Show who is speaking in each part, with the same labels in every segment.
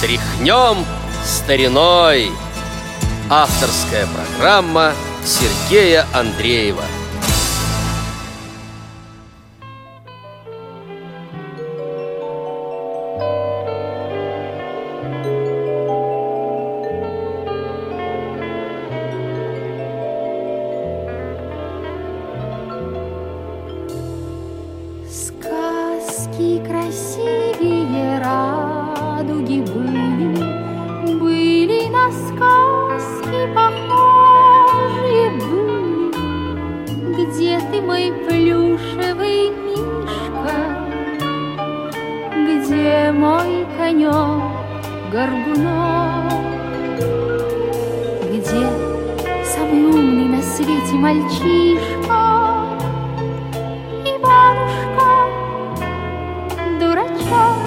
Speaker 1: Тряхнем стариной. Авторская программа Сергея Андреева –
Speaker 2: мальчишка и бабушка дурачок.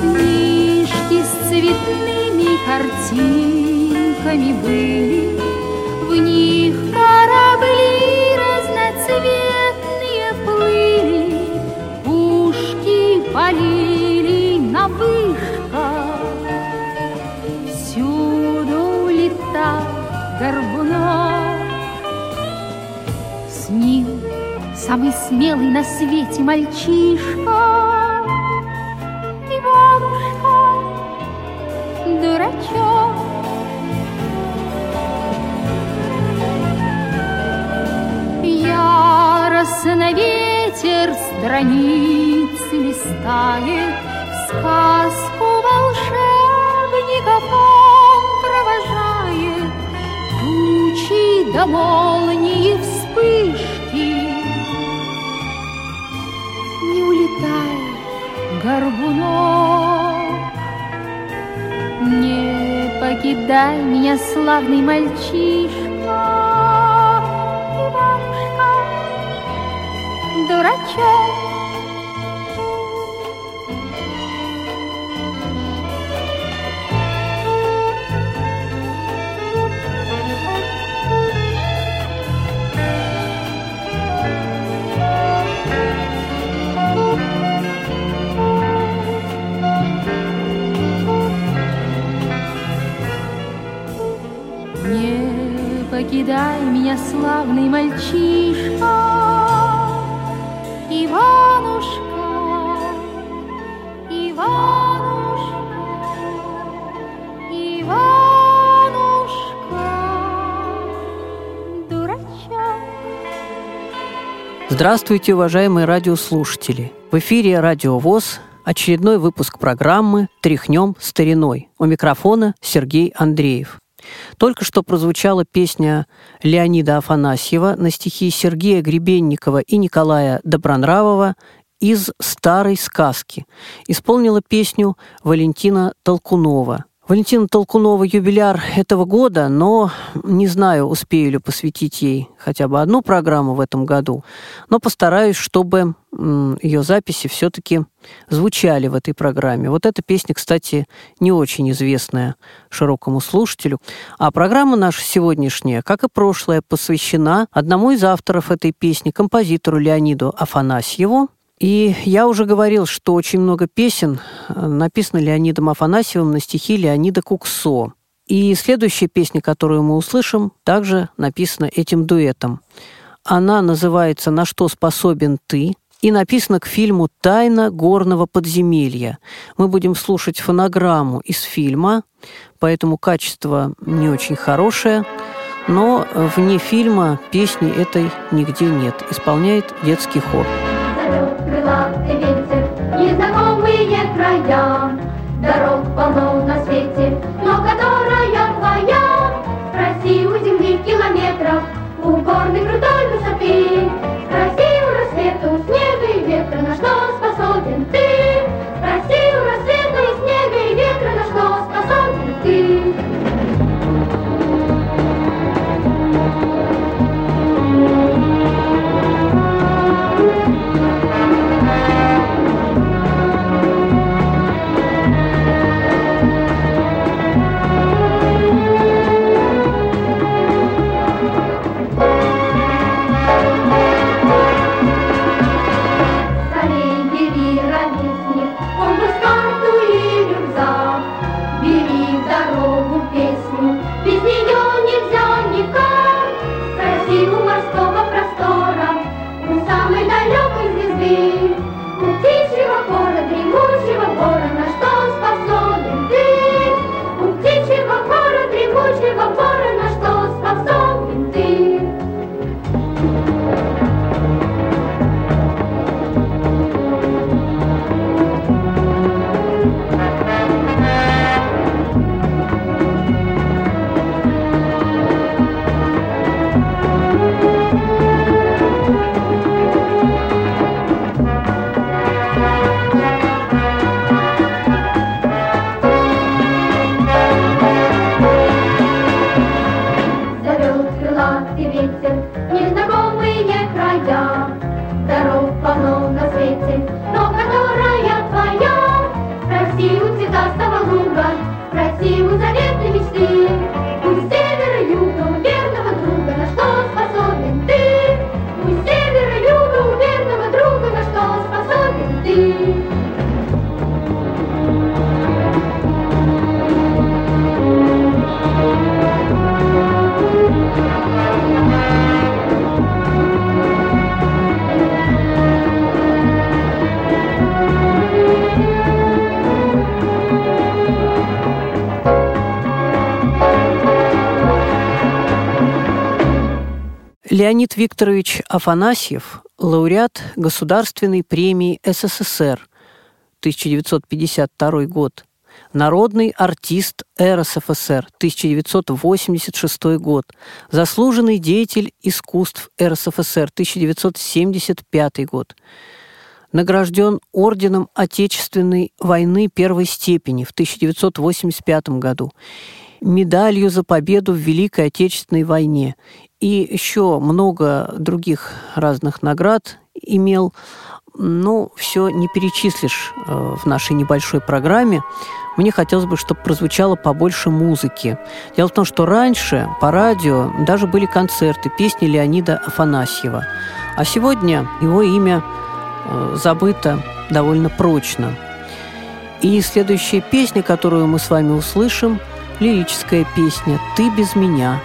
Speaker 2: Книжки с цветными картинками были в них. Самый смелый на свете мальчишка. И бабушка дурачок. Яростно ветер страницы листает В сказку волшебников. Он провожает Тучи до молнии вспышки. Покидай меня, славный мальчишка, Иванушка, дурачок. Покидай меня, славный мальчишка, Иванушка, Иванушка, Иванушка, дурачок.
Speaker 3: Здравствуйте, уважаемые радиослушатели! В эфире «Радио ВОЗ» очередной выпуск программы «Тряхнем стариной». У микрофона Сергей Андреев. Только что прозвучала песня Леонида Афанасьева на стихи Сергея Гребенникова и Николая Добронравова из «Старой сказки». Исполнила песню Валентина Толкунова – Валентина Толкунова юбиляр этого года, но не знаю, успею ли посвятить ей хотя бы одну программу в этом году, но постараюсь, чтобы ее записи все-таки звучали в этой программе. Вот эта песня, кстати, не очень известная широкому слушателю. А программа наша сегодняшняя, как и прошлая, посвящена одному из авторов этой песни, композитору Леониду Афанасьеву, и я уже говорил, что очень много песен э, написано Леонидом Афанасьевым на стихи Леонида Куксо. И следующая песня, которую мы услышим, также написана этим дуэтом. Она называется «На что способен ты?» и написана к фильму «Тайна горного подземелья». Мы будем слушать фонограмму из фильма, поэтому качество не очень хорошее, но вне фильма песни этой нигде нет. Исполняет детский хор
Speaker 4: крылатый ветер, Незнакомые края, Дорог полно в незнакомые края. Дорог полно на свете,
Speaker 3: Леонид Викторович Афанасьев, лауреат Государственной премии СССР 1952 год, народный артист РСФСР 1986 год, заслуженный деятель искусств РСФСР 1975 год, награжден орденом Отечественной войны первой степени в 1985 году, медалью за победу в Великой Отечественной войне и еще много других разных наград имел. Ну, все не перечислишь э, в нашей небольшой программе. Мне хотелось бы, чтобы прозвучало побольше музыки. Дело в том, что раньше по радио даже были концерты, песни Леонида Афанасьева. А сегодня его имя э, забыто довольно прочно. И следующая песня, которую мы с вами услышим, лирическая песня «Ты без меня».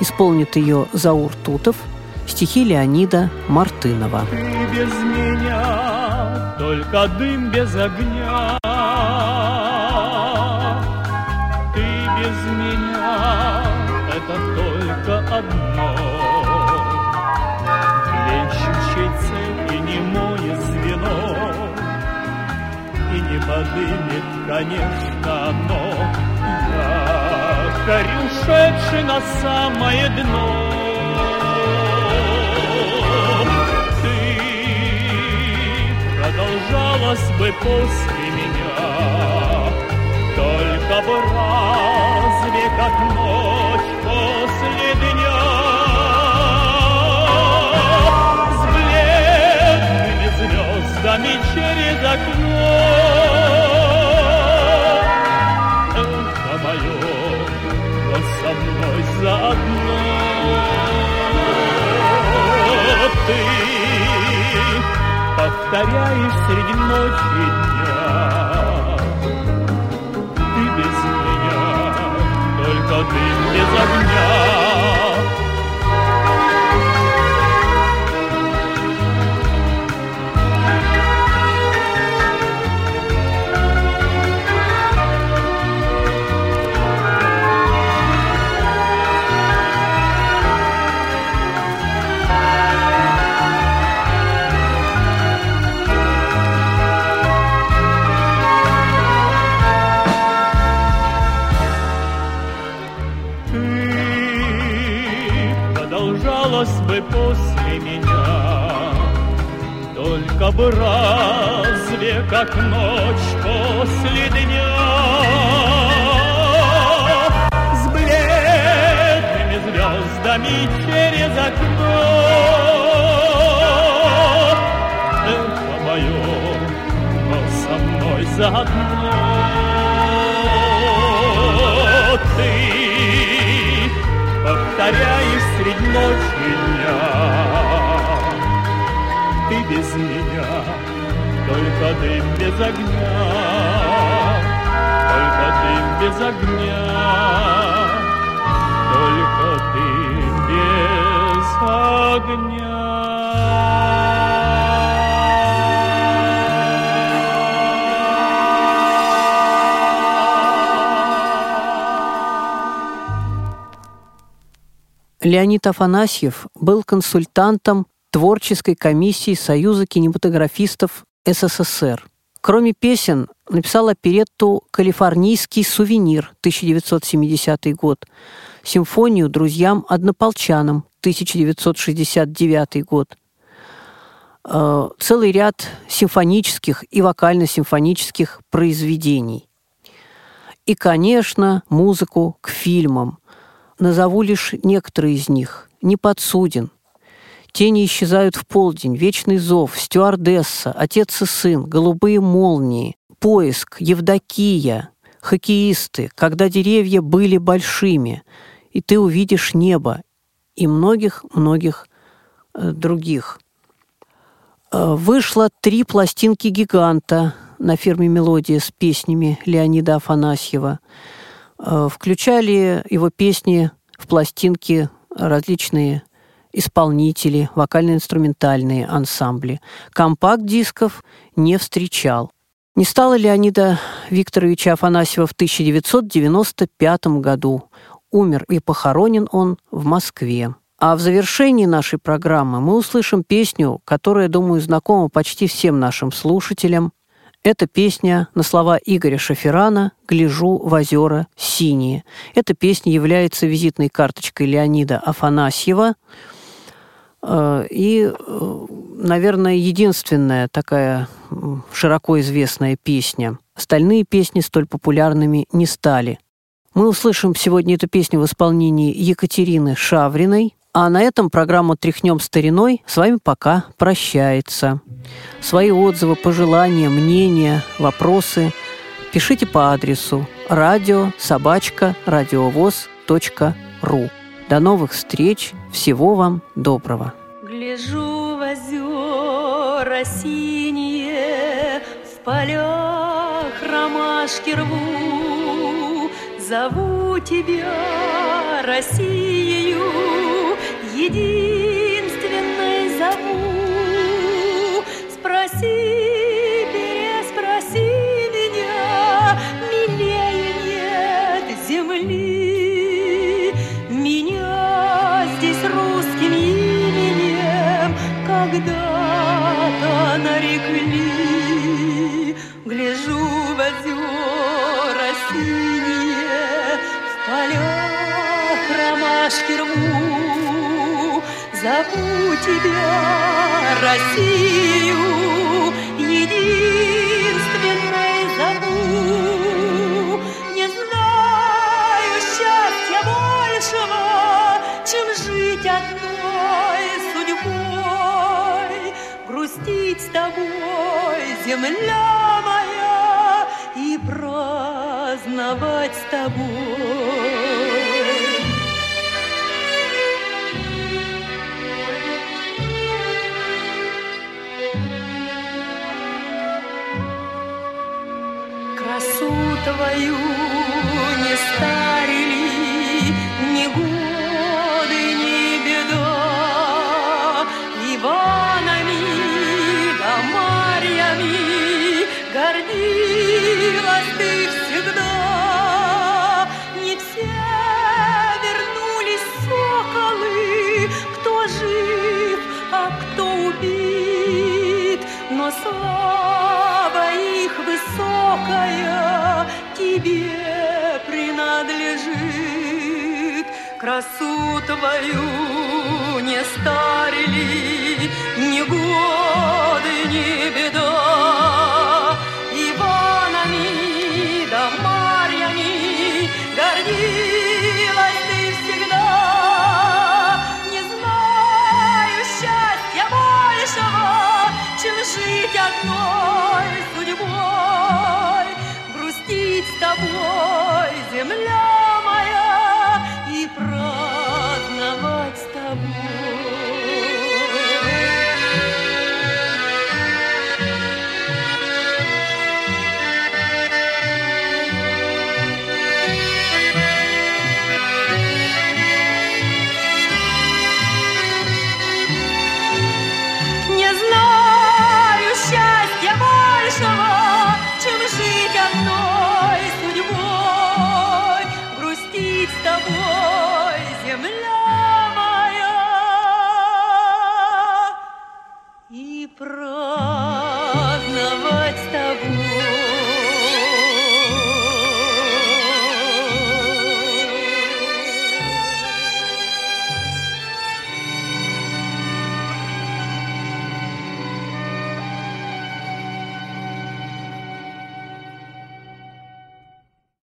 Speaker 3: Исполнит ее Заур Тутов, стихи Леонида Мартынова. Ты
Speaker 5: без меня, только дым без огня. Ты
Speaker 6: без меня,
Speaker 5: это
Speaker 6: только одно. Блещущей цепи немое
Speaker 5: звено,
Speaker 6: И
Speaker 5: не
Speaker 6: подымет, конечно, оно. Я горю, ушедший на самое дно. Ты продолжалась бы после меня, Только бы разве как ночь после дня. С бледными звездами через окно. Повторяешь среди ночи дня. Ты без меня, только ты без огня. Продолжалась бы после меня, Только бы разве как ночь после дня. С бледными звездами через окно. Это мое, но со мной заодно. Ты повторяешь средь ночи дня. Ты без меня, только дым без огня, только дым без огня, только дым без огня.
Speaker 3: Леонид Афанасьев был консультантом творческой комиссии Союза кинематографистов СССР. Кроме песен, написал оперетту «Калифорнийский сувенир» 1970 год, симфонию «Друзьям-однополчанам» 1969 год, э, целый ряд симфонических и вокально-симфонических произведений. И, конечно, музыку к фильмам. Назову лишь некоторые из них. «Не подсуден», Тени исчезают в полдень, вечный зов, стюардесса, отец и сын, голубые молнии, поиск, Евдокия, хоккеисты, когда деревья были большими, и ты увидишь небо, и многих-многих э, других. Э, вышло три пластинки гиганта на фирме «Мелодия» с песнями Леонида Афанасьева. Э, включали его песни в пластинки различные исполнители, вокально-инструментальные ансамбли. Компакт-дисков не встречал. Не стало Леонида Викторовича Афанасьева в 1995 году. Умер и похоронен он в Москве. А в завершении нашей программы мы услышим песню, которая, думаю, знакома почти всем нашим слушателям. Это песня на слова Игоря Шаферана «Гляжу в озера синие». Эта песня является визитной карточкой Леонида Афанасьева – Э, и, э, наверное, единственная такая широко известная песня. Остальные песни столь популярными не стали. Мы услышим сегодня эту песню в исполнении Екатерины Шавриной, а на этом программа «Тряхнем стариной» с вами пока прощается. Свои отзывы, пожелания, мнения, вопросы пишите по адресу радио. До новых встреч. Всего вам доброго.
Speaker 6: Гляжу в озера синие, В полях ромашки рву, Зову тебя Россией единственной зову. Спроси Россию, единственной зову. Не знаю счастья большего, чем жить одной грустить с тобой, земля моя, и праздновать с тобой. Твою не старили Красу твою не старили ни годы, ни беда.